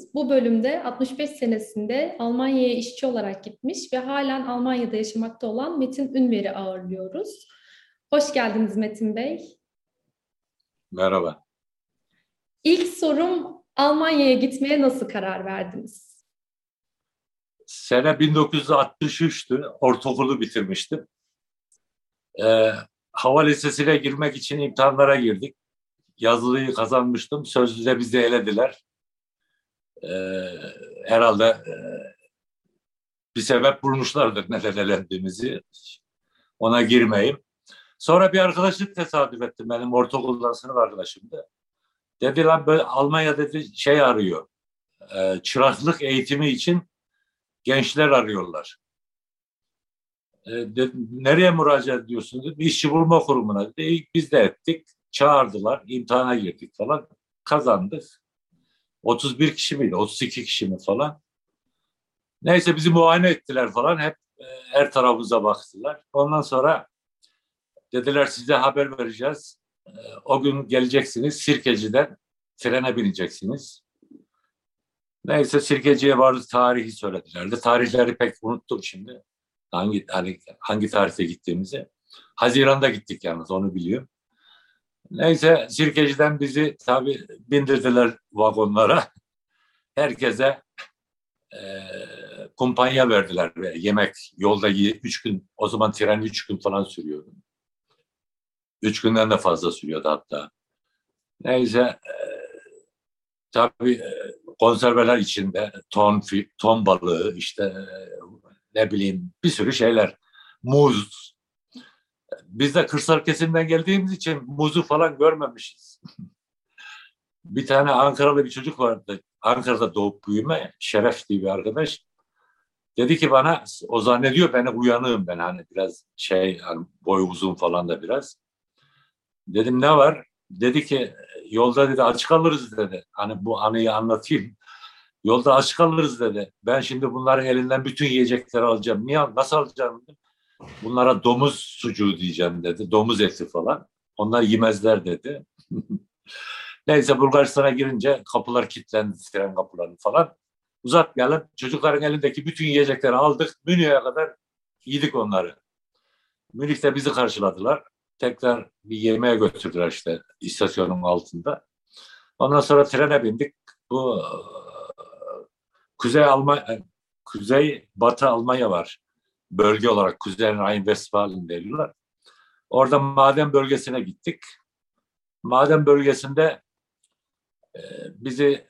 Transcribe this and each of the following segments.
geldiniz. Bu bölümde 65 senesinde Almanya'ya işçi olarak gitmiş ve halen Almanya'da yaşamakta olan Metin Ünver'i ağırlıyoruz. Hoş geldiniz Metin Bey. Merhaba. İlk sorum Almanya'ya gitmeye nasıl karar verdiniz? Sene 1963'tü. Ortaokulu bitirmiştim. Ee, hava lisesine girmek için imtihanlara girdik yazılıyı kazanmıştım. Sözlüde bizi elediler. Ee, herhalde e, bir sebep bulmuşlardır neden elendiğimizi. Ona girmeyeyim. Sonra bir arkadaşlık tesadüf ettim benim ortaokuldan sınıf arkadaşımdı. Dedi lan böyle Almanya dedi şey arıyor. E, çıraklık eğitimi için gençler arıyorlar. E, dedi, nereye müracaat ediyorsun dedi. İşçi bulma kurumuna dedi. Biz de ettik çağırdılar, imtihana girdik falan. Kazandık. 31 kişi miydi, 32 kişi mi falan. Neyse bizi muayene ettiler falan. Hep e, her tarafımıza baktılar. Ondan sonra dediler size haber vereceğiz. E, o gün geleceksiniz Sirkeci'den trene bineceksiniz. Neyse Sirkeci'ye vardı tarihi söylediler de tarihleri pek unuttum şimdi. Hangi hani hangi tarihte gittiğimizi. Haziran'da gittik yalnız onu biliyorum. Neyse Sirkeci'den bizi tabii bindirdiler vagonlara. Herkese e, kumpanya verdiler ve yemek yolda üç gün o zaman tren üç gün falan sürüyordu. Üç günden de fazla sürüyordu hatta. Neyse e, tabii e, konserveler içinde ton, ton balığı işte e, ne bileyim bir sürü şeyler. Muz, biz de kırsal kesimden geldiğimiz için muzu falan görmemişiz. bir tane Ankaralı bir çocuk vardı. Ankara'da doğup büyüme. Şeref diye bir arkadaş. Dedi ki bana o zannediyor beni uyanığım ben hani biraz şey hani boy uzun falan da biraz. Dedim ne var? Dedi ki yolda dedi aç kalırız dedi. Hani bu anıyı anlatayım. Yolda aç kalırız dedi. Ben şimdi bunların elinden bütün yiyecekleri alacağım. Niye nasıl alacağım dedim. Bunlara domuz sucuğu diyeceğim dedi. Domuz eti falan. Onlar yemezler dedi. Neyse Bulgaristan'a girince kapılar kilitlendi, tren kapıları falan. Uzatmayalım. Çocukların elindeki bütün yiyecekleri aldık. Münih'e kadar yedik onları. Münih'te bizi karşıladılar. Tekrar bir yemeğe götürdüler işte istasyonun altında. Ondan sonra trene bindik. Bu Kuzey Almanya, Kuzey Batı Almanya var bölge olarak Kuzey Rhein-Westfalen derler. Orada maden bölgesine gittik. Maden bölgesinde e, bizi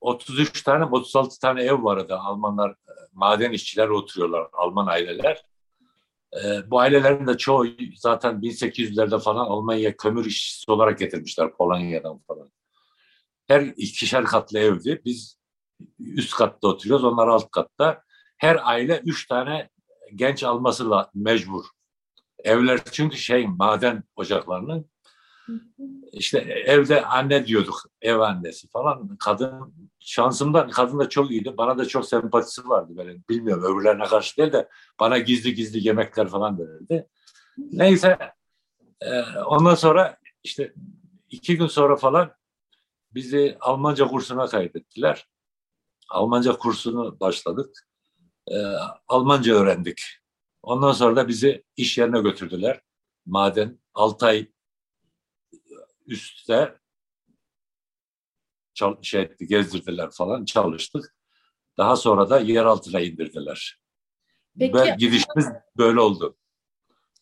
33 tane 36 tane ev vardı. Almanlar e, maden işçiler oturuyorlar Alman aileler. E, bu ailelerin de çoğu zaten 1800'lerde falan Almanya'ya kömür işçisi olarak getirmişler Polonya'dan falan. Her ikişer katlı evdi. Biz üst katta oturuyoruz, onlar alt katta. Her aile üç tane genç alması mecbur. Evler çünkü şey maden ocaklarının işte evde anne diyorduk ev annesi falan kadın şansımdan kadın da çok iyiydi bana da çok sempatisi vardı böyle bilmiyorum öbürlerine karşı değil de bana gizli gizli yemekler falan verirdi. Neyse e, ondan sonra işte iki gün sonra falan bizi Almanca kursuna kaydettiler. Almanca kursunu başladık e, Almanca öğrendik. Ondan sonra da bizi iş yerine götürdüler. Maden 6 ay üstte şey etti, gezdirdiler falan çalıştık. Daha sonra da yer altına indirdiler. Peki, Ve gidişimiz böyle oldu.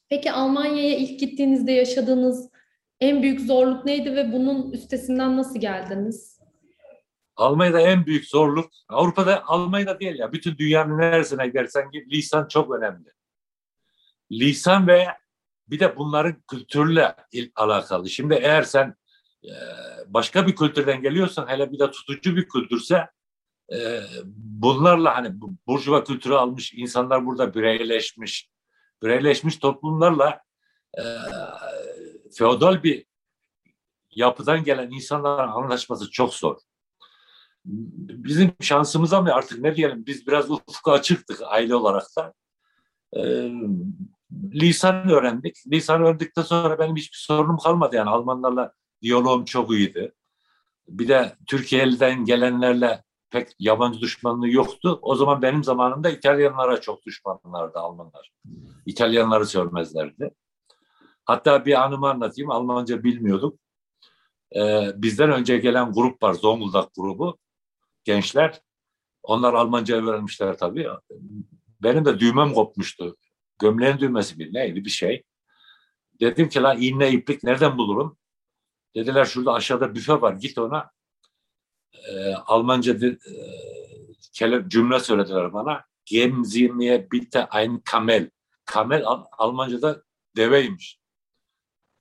Peki Almanya'ya ilk gittiğinizde yaşadığınız en büyük zorluk neydi ve bunun üstesinden nasıl geldiniz? Almanya'da en büyük zorluk, Avrupa'da Almanya'da değil ya, bütün dünyanın neresine gidersen git, lisan çok önemli. Lisan ve bir de bunların kültürle alakalı. Şimdi eğer sen e, başka bir kültürden geliyorsan, hele bir de tutucu bir kültürse, e, bunlarla hani burjuva kültürü almış insanlar burada bireyleşmiş, bireyleşmiş toplumlarla e, feodal bir yapıdan gelen insanların anlaşması çok zor bizim şansımıza mı artık ne diyelim biz biraz ufka açıktık aile olarak da. E, lisan öğrendik. Lisan öğrendikten sonra benim hiçbir sorunum kalmadı yani Almanlarla diyaloğum çok iyiydi. Bir de Türkiye'den gelenlerle pek yabancı düşmanlığı yoktu. O zaman benim zamanımda İtalyanlara çok düşmanlardı Almanlar. İtalyanları sevmezlerdi. Hatta bir anımı anlatayım. Almanca bilmiyorduk. Ee, bizden önce gelen grup var. Zonguldak grubu. Gençler. Onlar Almanca öğrenmişler tabii. Benim de düğmem kopmuştu. Gömleğin düğmesi bir neydi bir şey. Dedim ki lan iğne iplik nereden bulurum? Dediler şurada aşağıda büfe var git ona. E, Almanca de, e, cümle söylediler bana. Geben Sie mir bitte ein Kamel. Kamel Al Almanca'da deveymiş.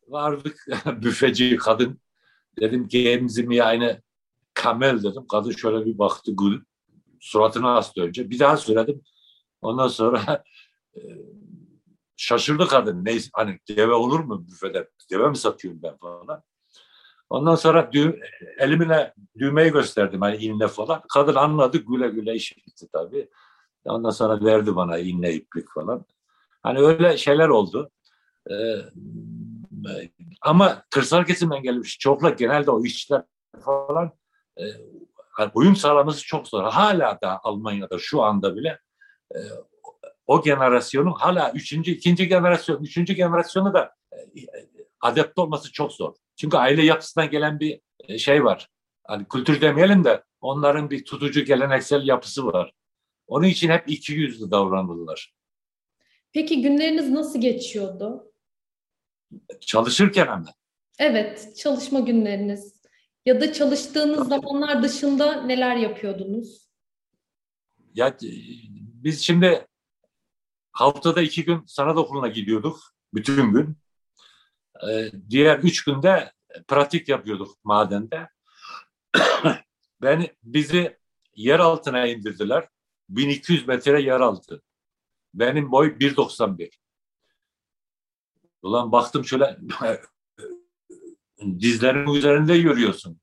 Vardık büfeci kadın. Dedim geben Sie mir eine Kamel dedim. Kadın şöyle bir baktı gül. Suratını astı önce. Bir daha söyledim. Ondan sonra e, şaşırdı kadın. Ne, hani deve olur mu büfede? Deve mi satıyorum ben falan. Ondan sonra düğüm, elimine düğmeyi gösterdim hani inne falan. Kadın anladı güle güle işi bitti tabii. Ondan sonra verdi bana inne iplik falan. Hani öyle şeyler oldu. Ee, ama kırsal kesimden gelmiş çokla genelde o işçiler falan e, uyum sağlaması çok zor. Hala da Almanya'da şu anda bile e, o generasyonun hala üçüncü, ikinci generasyon, üçüncü generasyonu da e, adapte olması çok zor. Çünkü aile yapısından gelen bir e, şey var. Hani kültür demeyelim de onların bir tutucu geleneksel yapısı var. Onun için hep iki yüzlü davranırlar. Peki günleriniz nasıl geçiyordu? Çalışırken ama. Evet, çalışma günleriniz. Ya da çalıştığınız zamanlar dışında neler yapıyordunuz? Ya biz şimdi haftada iki gün sanat okuluna gidiyorduk. Bütün gün. Ee, diğer üç günde pratik yapıyorduk madende. ben bizi yer altına indirdiler. 1200 metre yer altı. Benim boy 1.91. Ulan baktım şöyle dizlerin üzerinde yürüyorsun.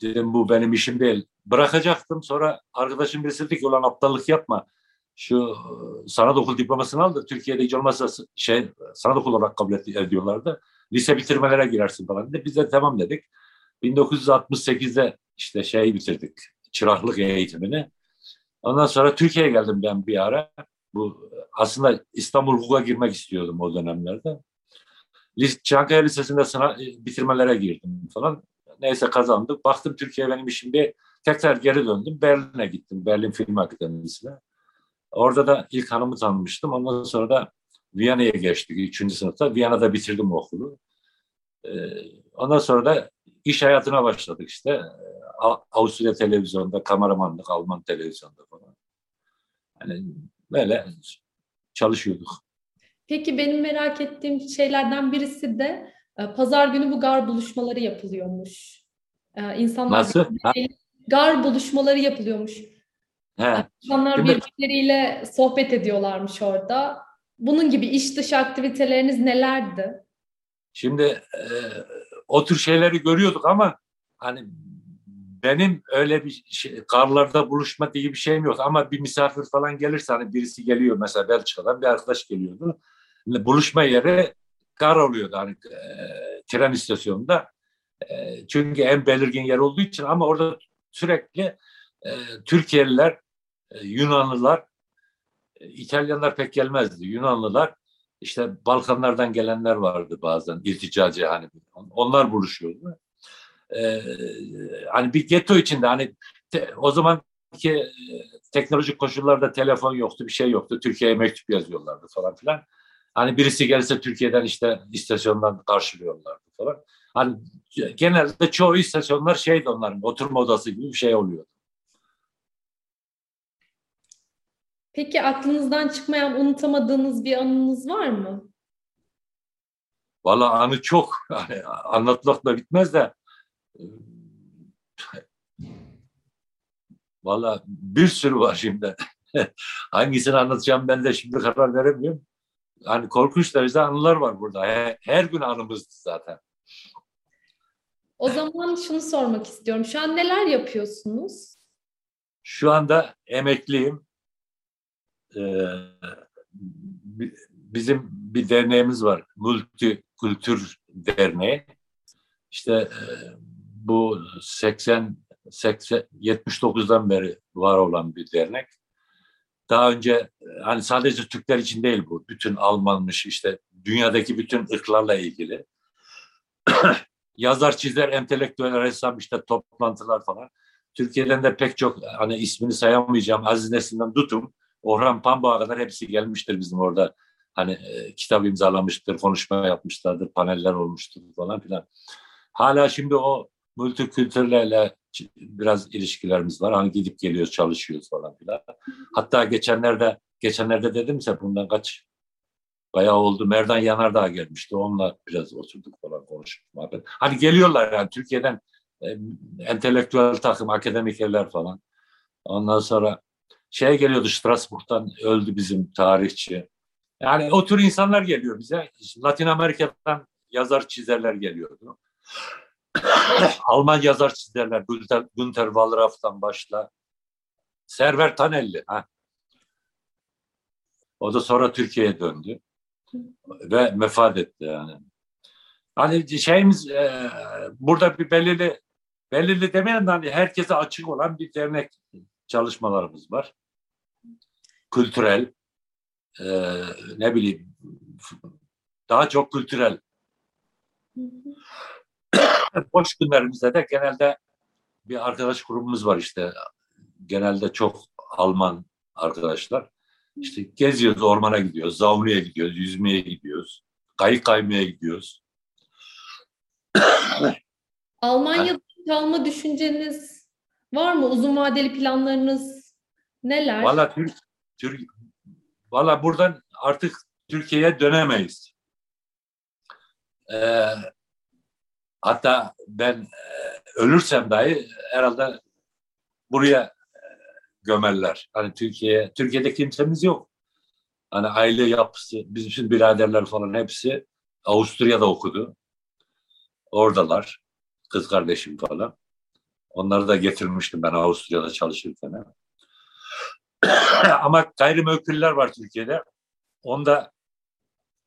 Dedim bu benim işim değil. Bırakacaktım sonra arkadaşım birisi dedi ki ulan aptallık yapma şu e, sanat okul diplomasını al da Türkiye'de hiç olmazsa şey sanat okul olarak kabul ediyorlardı. Lise bitirmelere girersin falan dedi. Biz de tamam dedik. 1968'de işte şeyi bitirdik. Çıraklık eğitimini. Ondan sonra Türkiye'ye geldim ben bir ara. Bu aslında İstanbul Hukuk'a girmek istiyordum o dönemlerde. Çankaya Lisesi'nde sınav e, bitirmelere girdim falan. Neyse kazandık. Baktım Türkiye benim işimde tekrar geri döndüm. Berlin'e gittim. Berlin Film Akademisi'ne. Orada da ilk hanımı tanımıştım. Ondan sonra da Viyana'ya geçtik. Üçüncü sınıfta. Viyana'da bitirdim okulu. Ee, ondan sonra da iş hayatına başladık işte. Avusturya televizyonda, kameramanlık, Alman televizyonda falan. Yani böyle çalışıyorduk. Peki benim merak ettiğim şeylerden birisi de e, pazar günü bu gar buluşmaları yapılıyormuş. E, insanlar Nasıl? Gar buluşmaları yapılıyormuş. He. İnsanlar birbirleriyle sohbet ediyorlarmış orada. Bunun gibi iş dışı aktiviteleriniz nelerdi? Şimdi e, o tür şeyleri görüyorduk ama hani benim öyle bir şey, karlarda buluşma diye bir şeyim yok. Ama bir misafir falan gelirse hani birisi geliyor mesela Belçika'dan bir arkadaş geliyordu. Buluşma yeri kar oluyordu hani e, tren istasyonunda. E, çünkü en belirgin yer olduğu için ama orada sürekli e, Türkiye'liler e, Yunanlılar, e, İtalyanlar pek gelmezdi. Yunanlılar işte Balkanlardan gelenler vardı bazen ilticacı hani onlar buluşuyordu. Ee, hani bir getto içinde hani te, o zaman ki e, teknolojik koşullarda telefon yoktu, bir şey yoktu. Türkiye'ye mektup yazıyorlardı falan filan. Hani birisi gelse Türkiye'den işte istasyondan karşılıyorlardı falan. Hani genelde çoğu istasyonlar şeydi onların oturma odası gibi bir şey oluyordu. Peki aklınızdan çıkmayan, unutamadığınız bir anınız var mı? Valla anı çok. Yani anlatmakla bitmez de Valla bir sürü var şimdi. Hangisini anlatacağım ben de şimdi karar veremiyorum. Hani korkunç derecede anılar var burada. Her, gün anımızdı zaten. O zaman şunu sormak istiyorum. Şu an neler yapıyorsunuz? Şu anda emekliyim. Ee, bizim bir derneğimiz var. Multi Kültür Derneği. İşte e, bu 80, 80 79'dan beri var olan bir dernek. Daha önce hani sadece Türkler için değil bu. Bütün Almanmış işte dünyadaki bütün ırklarla ilgili. Yazar, çizer, entelektüel ressam işte toplantılar falan. Türkiye'den de pek çok hani ismini sayamayacağım Aziz Nesin'den tutum Orhan Pamuk'a kadar hepsi gelmiştir bizim orada. Hani e, kitap imzalamıştır, konuşma yapmışlardır, paneller olmuştur falan filan. Hala şimdi o multikültürlerle biraz ilişkilerimiz var. Hani gidip geliyoruz, çalışıyoruz falan filan. Hatta geçenlerde geçenlerde dedimse bundan kaç bayağı oldu. Merdan Yanardağ gelmişti. Onunla biraz oturduk falan konuştuk. Hani geliyorlar yani Türkiye'den e, entelektüel takım, akademikerler falan. Ondan sonra şey geliyordu Strasbourg'dan öldü bizim tarihçi. Yani o tür insanlar geliyor bize. Latin Amerika'dan yazar çizerler geliyordu. Alman yazar çizerler Günter, Günter Wallraff'tan başla. Server Tanelli. Ha. O da sonra Türkiye'ye döndü. Ve vefat etti yani. Hani şeyimiz e, burada bir belirli belirli demeyen de hani herkese açık olan bir dernek çalışmalarımız var. Kültürel, e, ne bileyim, daha çok kültürel. Boş günlerimizde de genelde bir arkadaş grubumuz var işte. Genelde çok Alman arkadaşlar. İşte geziyoruz, ormana gidiyoruz, zavluya gidiyoruz, yüzmeye gidiyoruz, kayık kaymaya gidiyoruz. Almanya'da kalma düşünceniz var mı? Uzun vadeli planlarınız neler? Valla Türk, Türk, valla buradan artık Türkiye'ye dönemeyiz. Ee, hatta ben e, ölürsem dahi herhalde buraya e, gömerler. Hani Türkiye, Türkiye'de kimsemiz yok. Hani aile yapısı, bizim için biraderler falan hepsi Avusturya'da okudu. Oradalar. Kız kardeşim falan. Onları da getirmiştim ben Avusturya'da çalışırken. Ama gayrimünkiller var Türkiye'de. Onda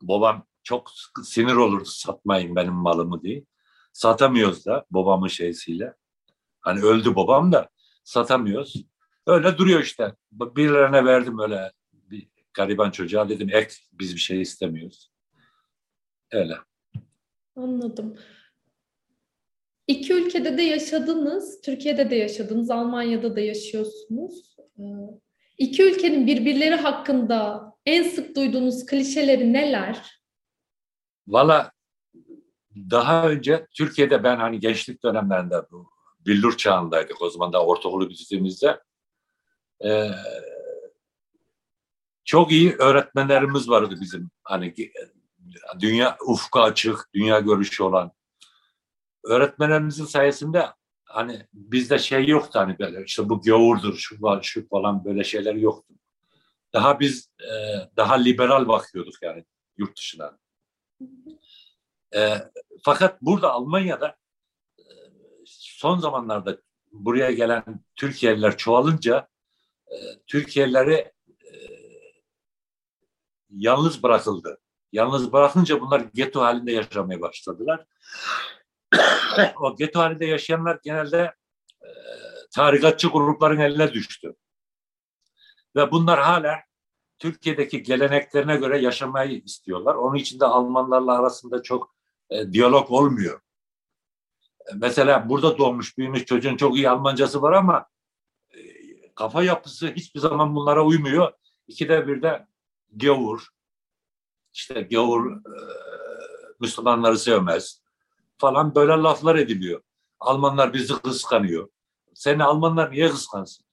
babam çok sinir olurdu satmayın benim malımı diye. Satamıyoruz da babamın şeysiyle. Hani öldü babam da satamıyoruz. Öyle duruyor işte. Birilerine verdim öyle bir gariban çocuğa dedim ek biz bir şey istemiyoruz. Öyle. Anladım. İki ülkede de yaşadınız, Türkiye'de de yaşadınız, Almanya'da da yaşıyorsunuz. Ee, iki ülkenin birbirleri hakkında en sık duyduğunuz klişeleri neler? Valla daha önce Türkiye'de ben hani gençlik dönemlerinde bu billur çağındaydık o zaman da ortaokulu bitirdiğimizde. Ee, çok iyi öğretmenlerimiz vardı bizim. Hani dünya ufku açık, dünya görüşü olan öğretmenlerimizin sayesinde hani bizde şey yoktu hani böyle işte bu gavurdur şu var şu falan böyle şeyler yoktu. Daha biz e, daha liberal bakıyorduk yani yurt dışına. E, fakat burada Almanya'da e, son zamanlarda buraya gelen Türkiye'liler çoğalınca e, Türkiye'lileri e, yalnız bırakıldı. Yalnız bırakınca bunlar geto halinde yaşamaya başladılar. o geto halinde yaşayanlar genelde e, tarikatçı grupların eline düştü. Ve bunlar hala Türkiye'deki geleneklerine göre yaşamayı istiyorlar. Onun için de Almanlarla arasında çok e, diyalog olmuyor. E, mesela burada doğmuş, büyümüş çocuğun çok iyi Almancası var ama e, kafa yapısı hiçbir zaman bunlara uymuyor. İkide bir de gavur, işte gavur Müslümanları sevmez falan böyle laflar ediliyor. Almanlar bizi kıskanıyor. Seni Almanlar niye kıskansın?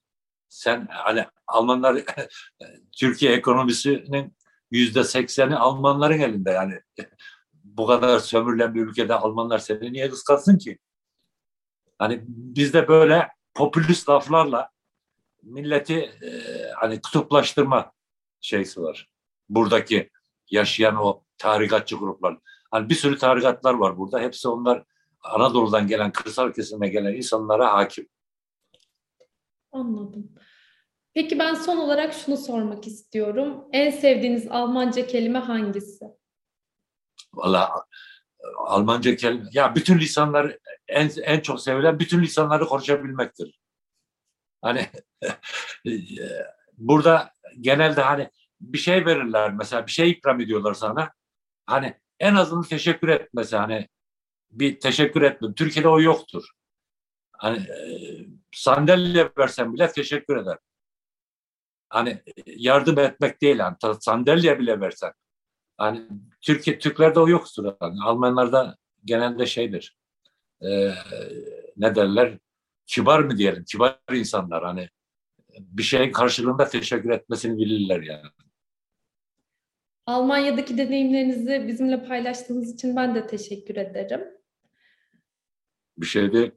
Sen hani Almanlar Türkiye ekonomisinin yüzde sekseni Almanların elinde yani. Bu kadar sömürülen bir ülkede Almanlar seni niye kıskansın ki? Hani bizde böyle popülist laflarla milleti e, hani kutuplaştırma şeysi var. Buradaki yaşayan o tarikatçı gruplar. Hani bir sürü tarikatlar var burada. Hepsi onlar Anadolu'dan gelen, kırsal kesime gelen insanlara hakim. Anladım. Peki ben son olarak şunu sormak istiyorum. En sevdiğiniz Almanca kelime hangisi? Valla Almanca kelime. Ya bütün lisanlar en en çok sevilen bütün lisanları konuşabilmektir. Hani burada genelde hani bir şey verirler mesela bir şey ikram ediyorlar sana. Hani en azından teşekkür et mesela hani bir teşekkür etme. Türkiye'de o yoktur. Hani e, sandalye versen bile teşekkür eder. Hani yardım etmek değil yani sandalye bile versen. Hani Türkiye Türklerde o yoktur. Yani Almanlarda genelde şeydir. E, ne derler? Kibar mı diyelim? Kibar insanlar hani bir şeyin karşılığında teşekkür etmesini bilirler yani. Almanya'daki deneyimlerinizi bizimle paylaştığınız için ben de teşekkür ederim. Bir şey değil.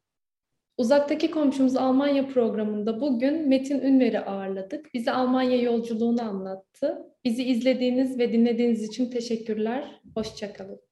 Uzaktaki komşumuz Almanya programında bugün Metin Ünver'i ağırladık. Bize Almanya yolculuğunu anlattı. Bizi izlediğiniz ve dinlediğiniz için teşekkürler. Hoşçakalın.